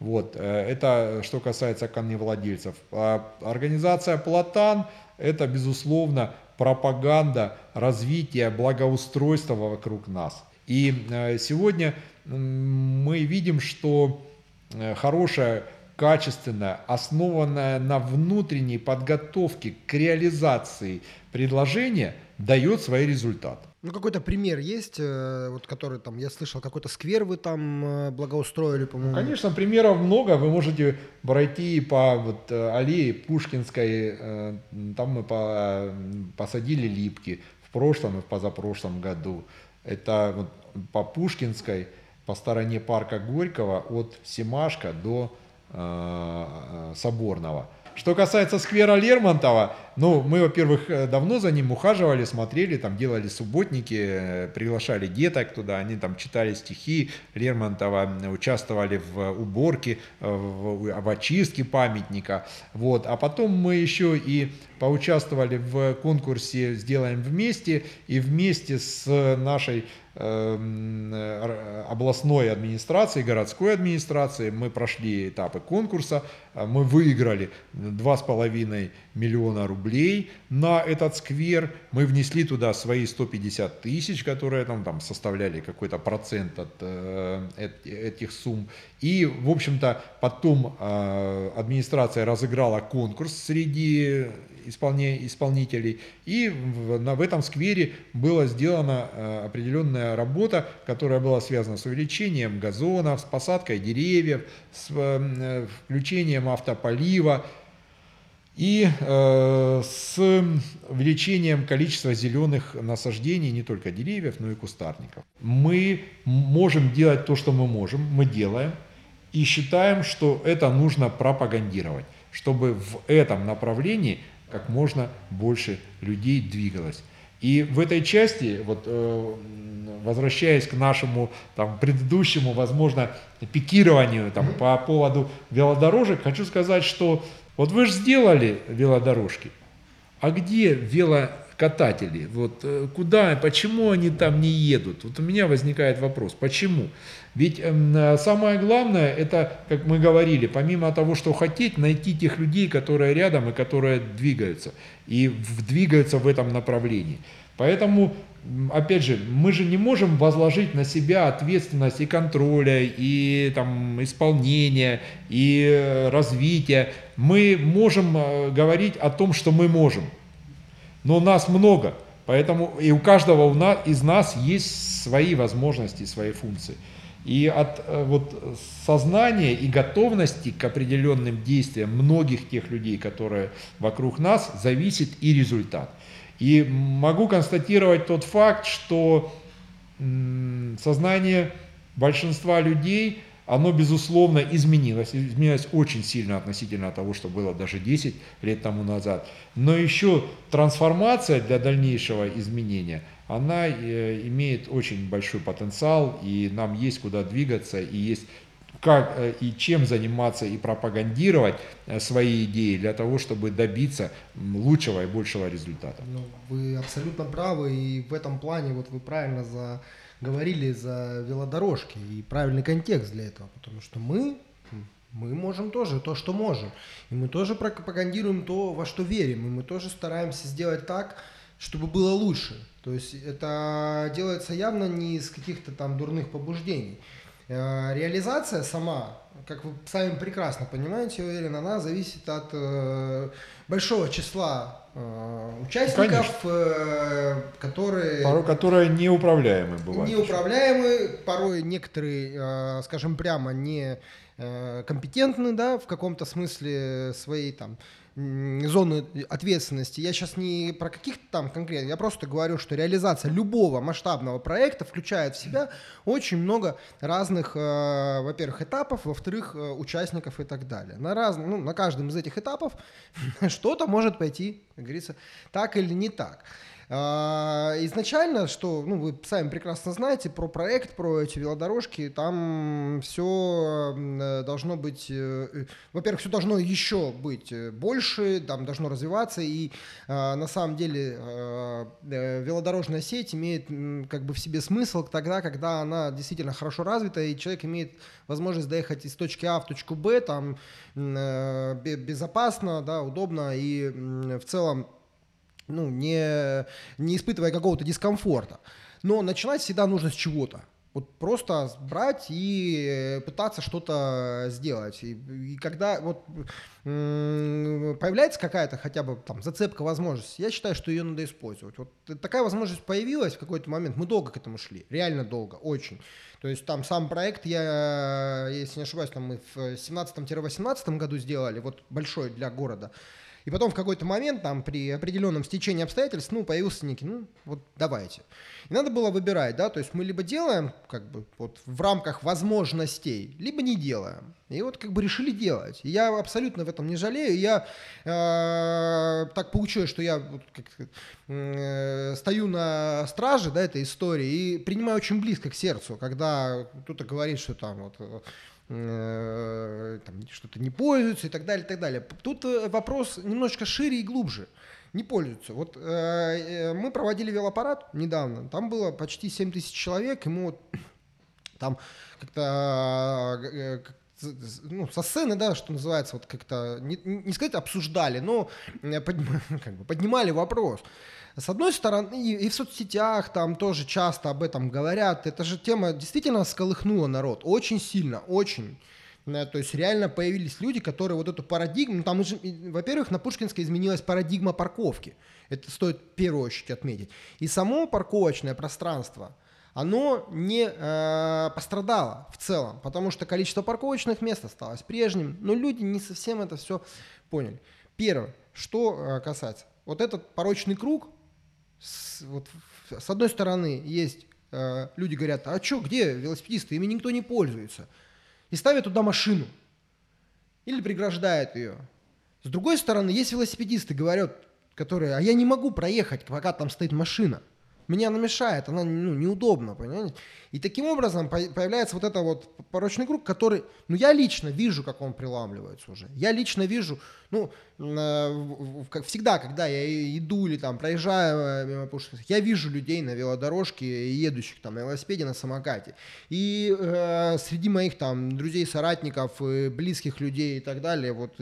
Вот, э, это что касается коневладельцев. А организация «Платан» – это, безусловно, пропаганда развития благоустройства вокруг нас. И э, сегодня мы видим, что э, хорошая, качественная, основанная на внутренней подготовке к реализации предложения дает свои результаты. Ну, какой-то пример есть, э, вот который там, я слышал, какой-то сквер вы там э, благоустроили, по-моему. Конечно, примеров много. Вы можете пройти по вот, э, аллее Пушкинской, там мы по, посадили липки в прошлом и в позапрошлом году. Это вот по Пушкинской, по стороне парка Горького от Семашка до э, Соборного. Что касается сквера Лермонтова, ну, мы, во-первых, э, давно за ним ухаживали, смотрели, там делали субботники, э, приглашали деток туда, они там читали стихи Лермонтова, участвовали в уборке, э, в, в очистке памятника. Вот. А потом мы еще и поучаствовали в конкурсе «Сделаем вместе», и вместе с нашей Эм, областной администрации, городской администрации. Мы прошли этапы конкурса, мы выиграли 2,5 миллиона рублей на этот сквер. Мы внесли туда свои 150 тысяч, которые там, там составляли какой-то процент от э, этих сумм. И, в общем-то, потом э, администрация разыграла конкурс среди исполнителей. И в, на, в этом сквере была сделана э, определенная работа, которая была связана с увеличением газонов, с посадкой деревьев, с э, включением автополива и э, с увеличением количества зеленых насаждений, не только деревьев, но и кустарников. Мы можем делать то, что мы можем, мы делаем, и считаем, что это нужно пропагандировать, чтобы в этом направлении как можно больше людей двигалось. И в этой части, вот, э, возвращаясь к нашему там, предыдущему, возможно, пикированию там, по поводу велодорожек, хочу сказать, что вот вы же сделали велодорожки, а где вело кататели. Вот э, куда, почему они там не едут? Вот у меня возникает вопрос, почему? Ведь э, самое главное, это, как мы говорили, помимо того, что хотеть, найти тех людей, которые рядом и которые двигаются, и двигаются в этом направлении. Поэтому, опять же, мы же не можем возложить на себя ответственность и контроля, и там, исполнения, и э, развития. Мы можем э, говорить о том, что мы можем – но нас много. Поэтому и у каждого из нас есть свои возможности, свои функции. И от э, вот сознания и готовности к определенным действиям многих тех людей, которые вокруг нас, зависит и результат. И могу констатировать тот факт, что сознание большинства людей, оно, безусловно, изменилось. Изменилось очень сильно относительно того, что было даже 10 лет тому назад. Но еще трансформация для дальнейшего изменения – она э, имеет очень большой потенциал, и нам есть куда двигаться, и есть как э, и чем заниматься и пропагандировать э, свои идеи для того, чтобы добиться лучшего и большего результата. Ну, вы абсолютно правы, и в этом плане вот вы правильно говорили за велодорожки, и правильный контекст для этого, потому что мы мы можем тоже то, что можем. И мы тоже пропагандируем то, во что верим. И мы тоже стараемся сделать так, чтобы было лучше. То есть это делается явно не из каких-то там дурных побуждений. Э, реализация сама, как вы сами прекрасно понимаете, я уверен, она зависит от э, большого числа э, участников, Конечно. которые... Порой, которые неуправляемы бывают. Неуправляемы, порой некоторые, скажем прямо, не компетентны, да, в каком-то смысле своей там зоны ответственности. Я сейчас не про каких-то там конкретно, я просто говорю, что реализация любого масштабного проекта включает в себя очень много разных, э, во-первых, этапов, во-вторых, э, участников и так далее. На, раз, ну, на каждом из этих этапов (laughs) что-то может пойти, как говорится, так или не так. А, изначально, что, ну, вы сами прекрасно знаете про проект, про эти велодорожки, там все э, должно быть, э, э, во-первых, все должно еще быть больше, там должно развиваться, и а, на самом деле велодорожная сеть имеет как бы в себе смысл тогда, когда она действительно хорошо развита, и человек имеет возможность доехать из точки А в точку Б, там безопасно, да, удобно, и в целом ну, не, не испытывая какого-то дискомфорта. Но начинать всегда нужно с чего-то. Вот просто брать и пытаться что-то сделать. И, и когда вот появляется какая-то хотя бы там зацепка возможность, я считаю, что ее надо использовать. Вот такая возможность появилась в какой-то момент. Мы долго к этому шли, реально долго, очень. То есть там сам проект, я, если не ошибаюсь, там мы в 17-18 году сделали, вот большой для города. И потом в какой-то момент, там, при определенном стечении обстоятельств, ну, появился некий, ну, вот давайте. И надо было выбирать, да, то есть мы либо делаем, как бы, вот в рамках возможностей, либо не делаем. И вот как бы решили делать. И я абсолютно в этом не жалею. Я э, так получилось, что я вот, как, э, стою на страже, да, этой истории и принимаю очень близко к сердцу, когда кто-то говорит, что там вот Э, там, что-то не пользуются и так далее, и так далее. Тут э, вопрос немножечко шире и глубже. Не пользуются. Вот э, мы проводили велопарад недавно, там было почти 7 тысяч человек, ему вот (coughs) там как-то э, ну, со сцены, да, что называется, вот как-то, не, не сказать обсуждали, но поднимали, (laughs) как бы, поднимали вопрос. С одной стороны, и, и в соцсетях там тоже часто об этом говорят. Это же тема действительно сколыхнула народ. Очень сильно, очень. То есть реально появились люди, которые вот эту парадигму, там, во-первых, на Пушкинской изменилась парадигма парковки. Это стоит в первую очередь отметить. И само парковочное пространство, оно не э, пострадало в целом, потому что количество парковочных мест осталось прежним, но люди не совсем это все поняли. Первое, что э, касается, вот этот порочный круг, с, вот, с одной стороны, есть э, люди говорят, а что, где велосипедисты, ими никто не пользуется. И ставят туда машину. Или преграждают ее. С другой стороны, есть велосипедисты, говорят, которые, а я не могу проехать, пока там стоит машина. Мне она мешает, она ну, неудобна, понимаете? И таким образом появляется вот это вот порочный круг, который, ну я лично вижу, как он приламливается уже. Я лично вижу, ну, как всегда, когда я иду или там проезжаю э, мимо Пушкинских, я вижу людей на велодорожке, едущих там на велосипеде, на самокате. И э, среди моих там друзей, соратников, близких людей и так далее, вот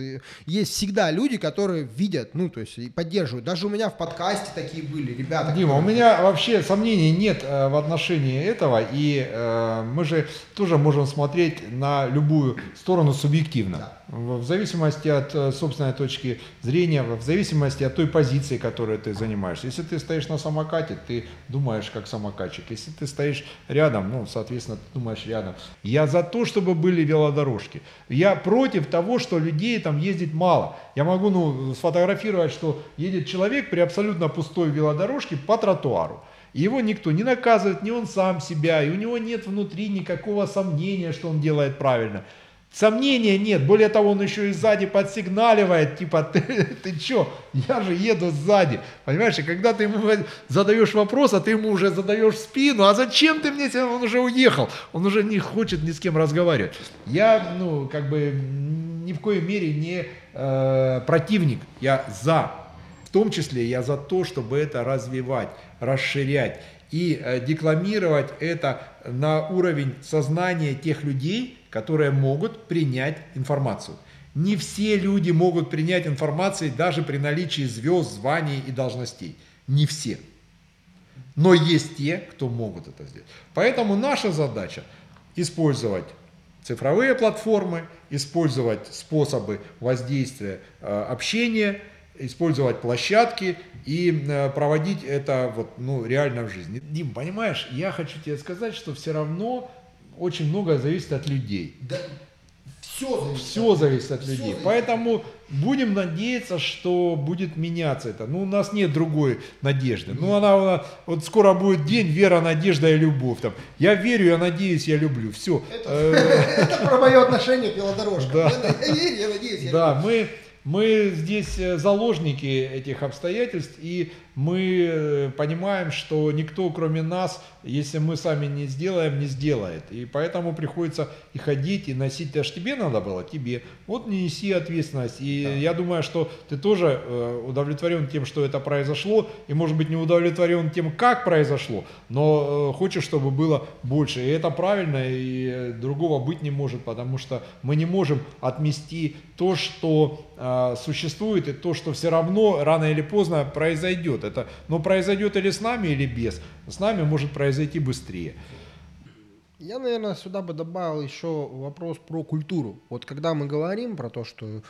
есть всегда люди, которые видят, ну, то есть и поддерживают. Даже у меня в подкасте такие были ребята. Дима, у меня вообще сомнений нет э, в отношении этого, и э, мы же тоже можем смотреть на любую сторону субъективно. В в зависимости от э, собственной точки зрения, в зависимости от той позиции, которой ты занимаешься. Если ты стоишь на самокате, ты думаешь как самокатчик. Если ты стоишь рядом, ну, соответственно, ты думаешь рядом. Я за то, чтобы были велодорожки. Я против того, что людей там ездит мало. Я могу ну, сфотографировать, что едет человек при абсолютно пустой велодорожке по тротуару. Его никто не наказывает, ни он сам себя, и у него нет внутри никакого сомнения, что он делает правильно. Сомнения нет, более того, он еще и сзади подсигналивает, типа, ты, ты что, я же еду сзади, понимаешь, и когда ты ему задаешь вопрос, а ты ему уже задаешь спину, а зачем ты мне, он уже уехал, он уже не хочет ни с кем разговаривать. Я, ну, как бы, ни в коей мере не э, противник, я за, в том числе я за то, чтобы это развивать, расширять и э, декламировать это на уровень сознания тех людей, которые могут принять информацию. Не все люди могут принять информацию даже при наличии звезд, званий и должностей. Не все. Но есть те, кто могут это сделать. Поэтому наша задача использовать цифровые платформы, использовать способы воздействия э, общения, использовать площадки и э, проводить это вот, ну, реально в жизни. Дим, понимаешь, я хочу тебе сказать, что все равно очень многое зависит от людей. Да, все зависит. Все зависит от людей. зависит. Поэтому будем надеяться, что будет меняться это. Ну, у нас нет другой надежды. Ну, она, она- вот скоро будет день вера, надежда и любовь. Там. Я верю, я надеюсь, я люблю. Все. (laughs) Это про мое отношение к велодорожкам. Я верю, я надеюсь, я Да, мы, мы здесь э, заложники этих обстоятельств, и мы э, понимаем, что никто, кроме нас, если мы сами не сделаем, не сделает. И поэтому приходится и ходить, и носить. Аж тебе надо было, тебе. Вот не неси ответственность. И я думаю, что ты тоже э, удовлетворен тем, что это произошло, и, может быть, не удовлетворен тем, как произошло, но э, хочешь, чтобы было больше. И это правильно, и другого быть не может, потому что мы не можем отмести то, что существует, и то, что все равно рано или поздно произойдет. Это, но произойдет или с нами, или без. С нами может произойти быстрее. Я, наверное, сюда бы добавил еще вопрос про культуру. Вот когда мы говорим про то, что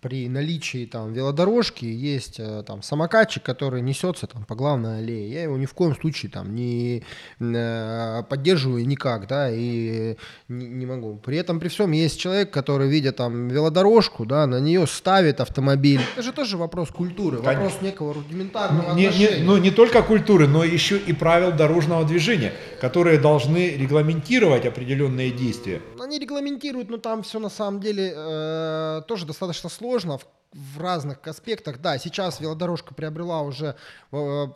при наличии там велодорожки есть э, там самокатчик, который несется там по главной аллее, я его ни в коем случае там не э, поддерживаю никак, да, и не, не могу. При этом при всем есть человек, который видя там велодорожку, да, на нее ставит автомобиль. Это же тоже вопрос культуры, вопрос Конечно. некого рудиментарного Не, не- отношения. ну, не только культуры, но еще и правил дорожного движения, которые должны регламентировать определенные действия. Они регламентируют, но там все на самом деле э, тоже достаточно сложно в, в разных аспектах. Да, сейчас велодорожка приобрела уже э,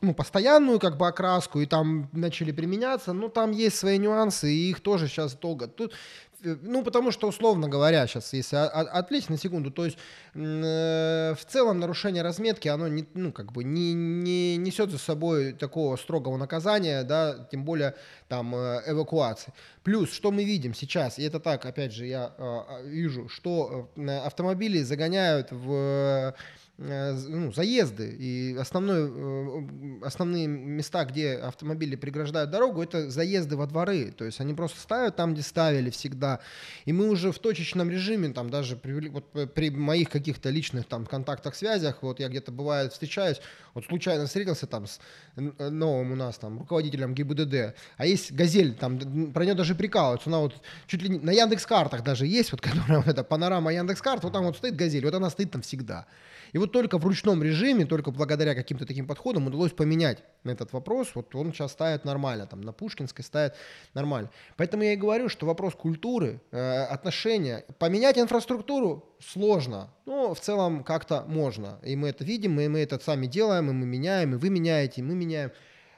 ну, постоянную как бы окраску, и там начали применяться, но там есть свои нюансы, и их тоже сейчас долго. Тут, ну, потому что, условно говоря, сейчас, если о- о- отвлечь на секунду, то есть э, в целом нарушение разметки, оно не, ну, как бы не, не несет за собой такого строгого наказания, да, тем более там э, эвакуации. Плюс, что мы видим сейчас, и это так, опять же, я э, э, вижу, что э, автомобили загоняют в э, ну, заезды и основной, э, основные места, где автомобили преграждают дорогу, это заезды во дворы. То есть они просто ставят там, где ставили всегда. И мы уже в точечном режиме, там даже привели- вот п- при моих каких-то личных там контактах, связях, вот я где-то бывает встречаюсь, вот случайно встретился там с э, новым у нас там руководителем ГИБДД, а есть газель, там про нее даже прикалываются, она вот чуть ли не на Яндекс картах даже есть, вот (laughs) которая вот эта панорама Яндекс карт, вот там вот стоит газель, вот она стоит там всегда. И вот только в ручном режиме, только благодаря каким-то таким подходам удалось поменять этот вопрос. Вот он сейчас ставит нормально, там на Пушкинской ставит нормально. Поэтому я и говорю, что вопрос культуры, э, отношения, поменять инфраструктуру сложно, но в целом как-то можно. И мы это видим, и мы это сами делаем, и мы меняем, и вы меняете, и мы меняем.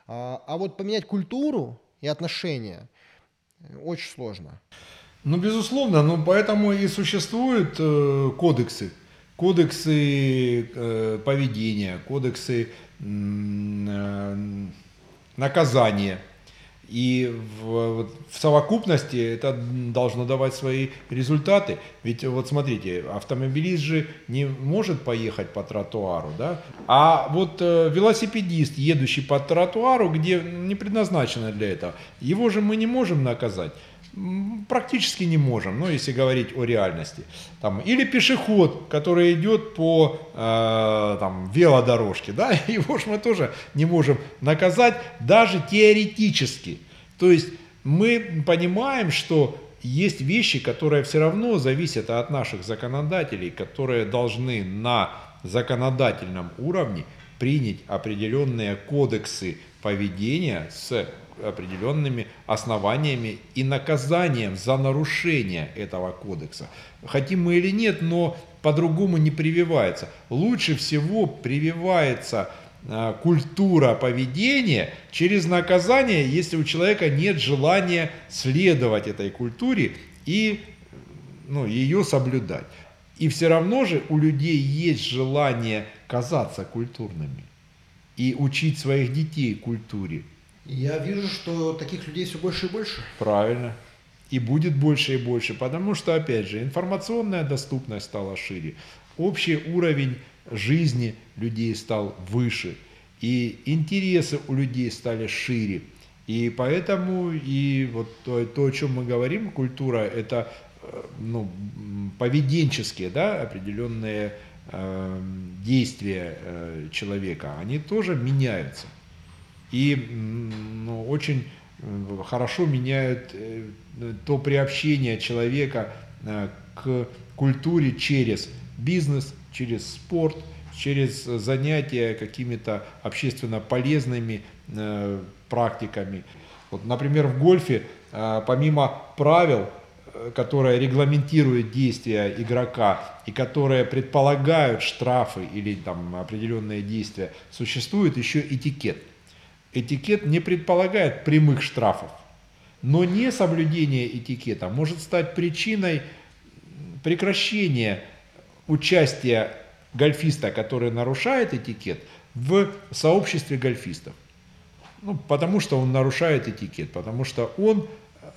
А, а вот поменять культуру и отношения э, очень сложно. Ну, безусловно, ну, поэтому и существуют э, кодексы. Кодексы э, поведения, кодексы э, наказания. И в, в совокупности это должно давать свои результаты. Ведь вот смотрите, автомобилист же не может поехать по тротуару, да? А вот э, велосипедист, едущий по тротуару, где не предназначено для этого, его же мы не можем наказать. Практически не можем, ну, если говорить о реальности. Там, или пешеход, который идет по э, там, велодорожке, да, (laughs) его же мы тоже не можем наказать, даже теоретически. То есть мы понимаем, что есть вещи, которые все равно зависят от наших законодателей, которые должны на законодательном уровне принять определенные кодексы поведения с определенными основаниями и наказанием за нарушение этого кодекса. Хотим мы или нет, но по-другому не прививается. Лучше всего прививается а, культура поведения через наказание, если у человека нет желания следовать этой культуре и ну, ее соблюдать. И все равно же у людей есть желание казаться культурными и учить своих детей культуре. Я вижу, что таких людей все больше и больше. Правильно. И будет больше и больше, потому что, опять же, информационная доступность стала шире, общий уровень жизни людей стал выше, и интересы у людей стали шире. И поэтому и вот то, то о чем мы говорим, культура, это э, ну, поведенческие да, определенные э, действия э, человека, они тоже меняются и ну, очень хорошо меняют э, то приобщение человека э, к культуре через бизнес, через спорт, через занятия какими-то общественно полезными э, практиками. Вот, например, в гольфе помимо правил, которые регламентируют действия игрока и которые предполагают штрафы или там определенные действия, существует еще этикет. Этикет не предполагает прямых штрафов, но не соблюдение этикета может стать причиной прекращения участия гольфиста, который нарушает этикет, в сообществе гольфистов. Ну, потому что он нарушает этикет, потому что он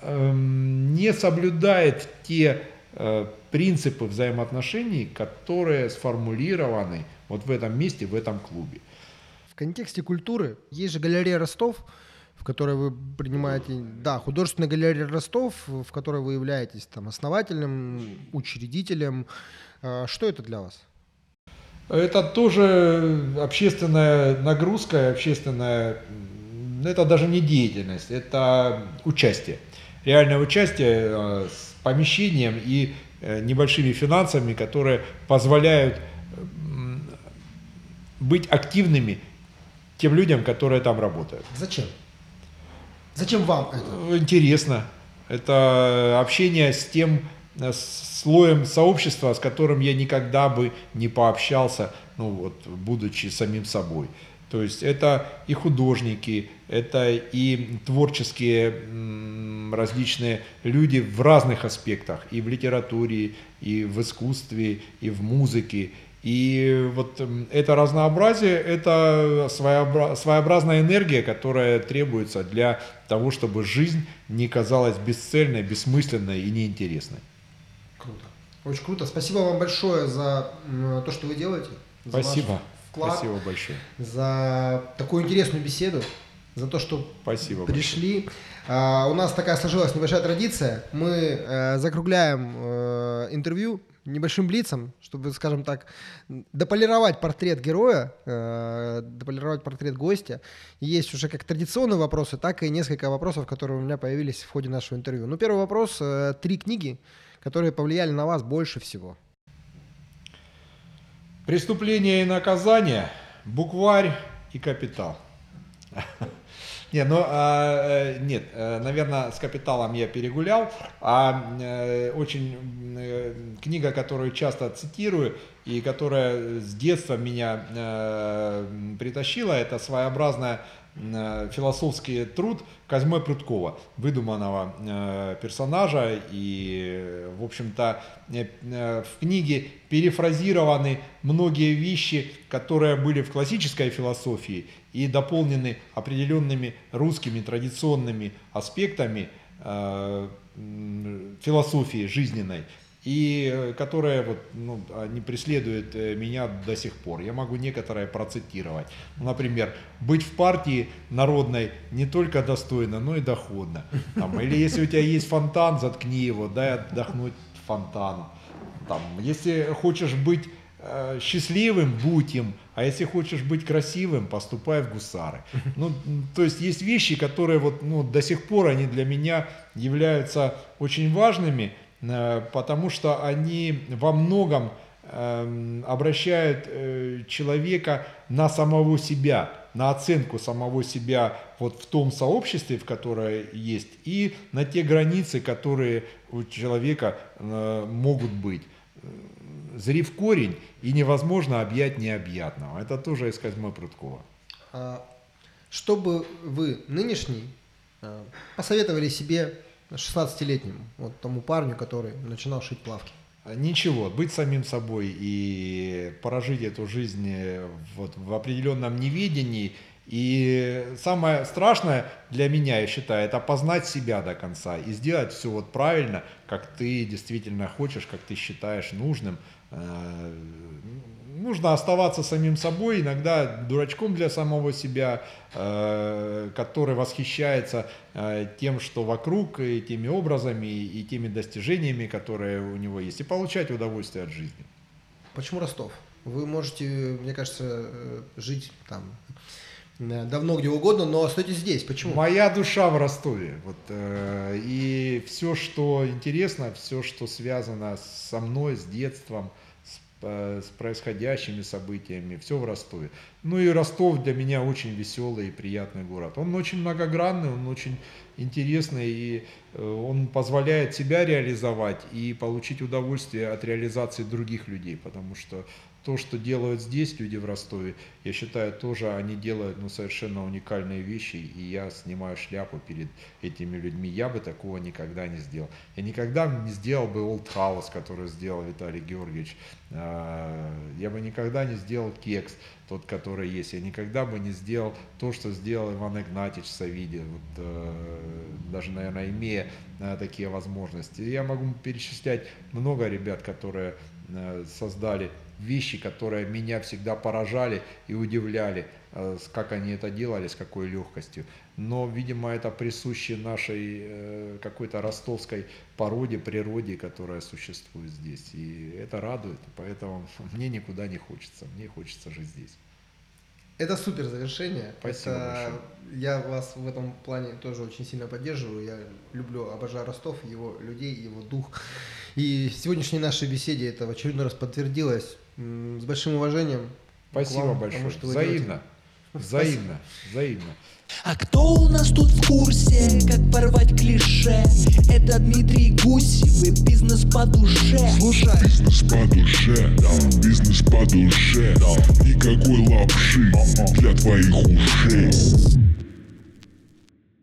э, не соблюдает те э, принципы взаимоотношений, которые сформулированы вот в этом месте, в этом клубе. В контексте культуры есть же галерея Ростов, в которой вы принимаете, да, художественная галерея Ростов, в которой вы являетесь там основателем, учредителем. А, что это для вас? Это тоже общественная нагрузка, общественная, это даже не деятельность, это участие. Реальное участие э, с помещением и э, небольшими финансами, которые позволяют быть активными тем людям, которые там работают. Зачем? Зачем вам это? Интересно. Это общение с тем э, слоем сообщества, с которым я никогда бы не пообщался, ну вот, будучи самим собой. То есть это и художники, это и творческие различные люди в разных аспектах, и в литературе, и в искусстве, и в музыке, и вот это разнообразие, это своеобразная энергия, которая требуется для того, чтобы жизнь не казалась бесцельной, бессмысленной и неинтересной. Круто. Очень круто. Спасибо вам большое за то, что вы делаете. Спасибо. вклад, Спасибо большое. За такую интересную беседу, за то, что Спасибо пришли. А, у нас такая сложилась небольшая традиция. Мы э, закругляем э, интервью небольшим блицом, чтобы, скажем так, дополировать портрет героя, э, дополировать портрет гостя. Есть уже как традиционные вопросы, так и несколько вопросов, которые у меня появились в ходе нашего интервью. Ну, первый вопрос. Э, три книги, которые повлияли на вас больше всего. «Преступление и наказание», «Букварь» и «Капитал». Не, ну, а, э, нет, э, наверное, с капиталом я перегулял, а э, очень книга, которую часто цитирую и которая с детства меня притащила, это своеобразная философский труд Козьмы Прудкова, выдуманного э, персонажа. И, в общем-то, э, э, в книге перефразированы многие вещи, которые были в классической философии и дополнены определенными русскими традиционными аспектами э, философии жизненной и э, которая вот, ну, не преследует э, меня до сих пор. Я могу некоторые процитировать. Например, быть в партии народной не только достойно, но и доходно. Там, или если у тебя есть фонтан, заткни его, дай отдохнуть фонтану. Там, если хочешь быть э, счастливым, будь им, а если хочешь быть красивым, поступай в гусары. Ну, то есть есть вещи, которые вот, ну, до сих пор они для меня являются очень важными, потому что они во многом эм, обращают э, человека на самого себя, на оценку самого себя вот в том сообществе, в которое есть, и на те границы, которые у человека э, могут быть. Зри в корень, и невозможно объять необъятного. Это тоже из Козьмы Прудкова. А, Чтобы вы нынешний посоветовали себе 16-летнему, вот тому парню, который начинал шить плавки? Ничего, быть самим собой и прожить эту жизнь э, вот в определенном неведении. И самое страшное для меня, я считаю, это познать себя до конца и сделать все вот правильно, как ты действительно хочешь, как ты считаешь нужным. Нужно оставаться самим собой, иногда дурачком для самого себя, э, который восхищается э, тем, что вокруг, и теми образами, и теми достижениями, которые у него есть, и получать удовольствие от жизни. Почему Ростов? Вы можете, мне кажется, э, жить там давно где угодно, но остаетесь здесь. Почему? Моя душа в Ростове. Вот, э, и все, что интересно, все, что связано со мной, с детством – с происходящими событиями, все в Ростове. Ну и Ростов для меня очень веселый и приятный город. Он очень многогранный, он очень интересный, и э, он позволяет себя реализовать и получить удовольствие от реализации других людей, потому что то, что делают здесь люди в Ростове, я считаю, тоже они делают ну, совершенно уникальные вещи, и я снимаю шляпу перед этими людьми. Я бы такого никогда не сделал. Я никогда не сделал бы Old House, который сделал Виталий Георгиевич. А, я бы никогда не сделал кекс, тот, который есть. Я никогда бы не сделал то, что сделал Иван Игнатьевич Савиде, вот, э, даже, наверное, имея э, такие возможности. Я могу перечислять много ребят, которые э, создали вещи, которые меня всегда поражали и удивляли, э, как они это делали, с какой легкостью. Но, видимо, это присуще нашей э, какой-то ростовской породе, природе, которая существует здесь. И это радует, поэтому (laughs) мне никуда не хочется, мне хочется жить здесь. Это супер завершение. Спасибо это... Я вас в этом плане тоже очень сильно поддерживаю. Я люблю, обожаю Ростов, его людей, его дух. И в сегодняшней нашей беседе это в очередной раз подтвердилось. С большим уважением. Спасибо вам, большое. Что взаимно. Взаимно. Взаимно. А кто у нас тут в курсе, как порвать клише? Это Дмитрий Гусев и бизнес по душе Слушай Бизнес по душе, да, бизнес по душе, да Никакой лапши для твоих ушей